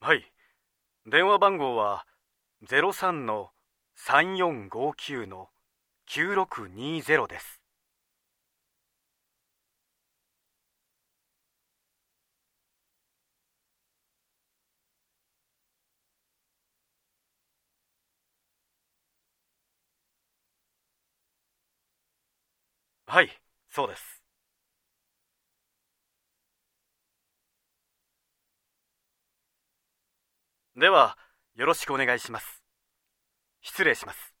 はい。電話番号は03の3459の9620です。はいそうです。ではよろしくお願いします。失礼します。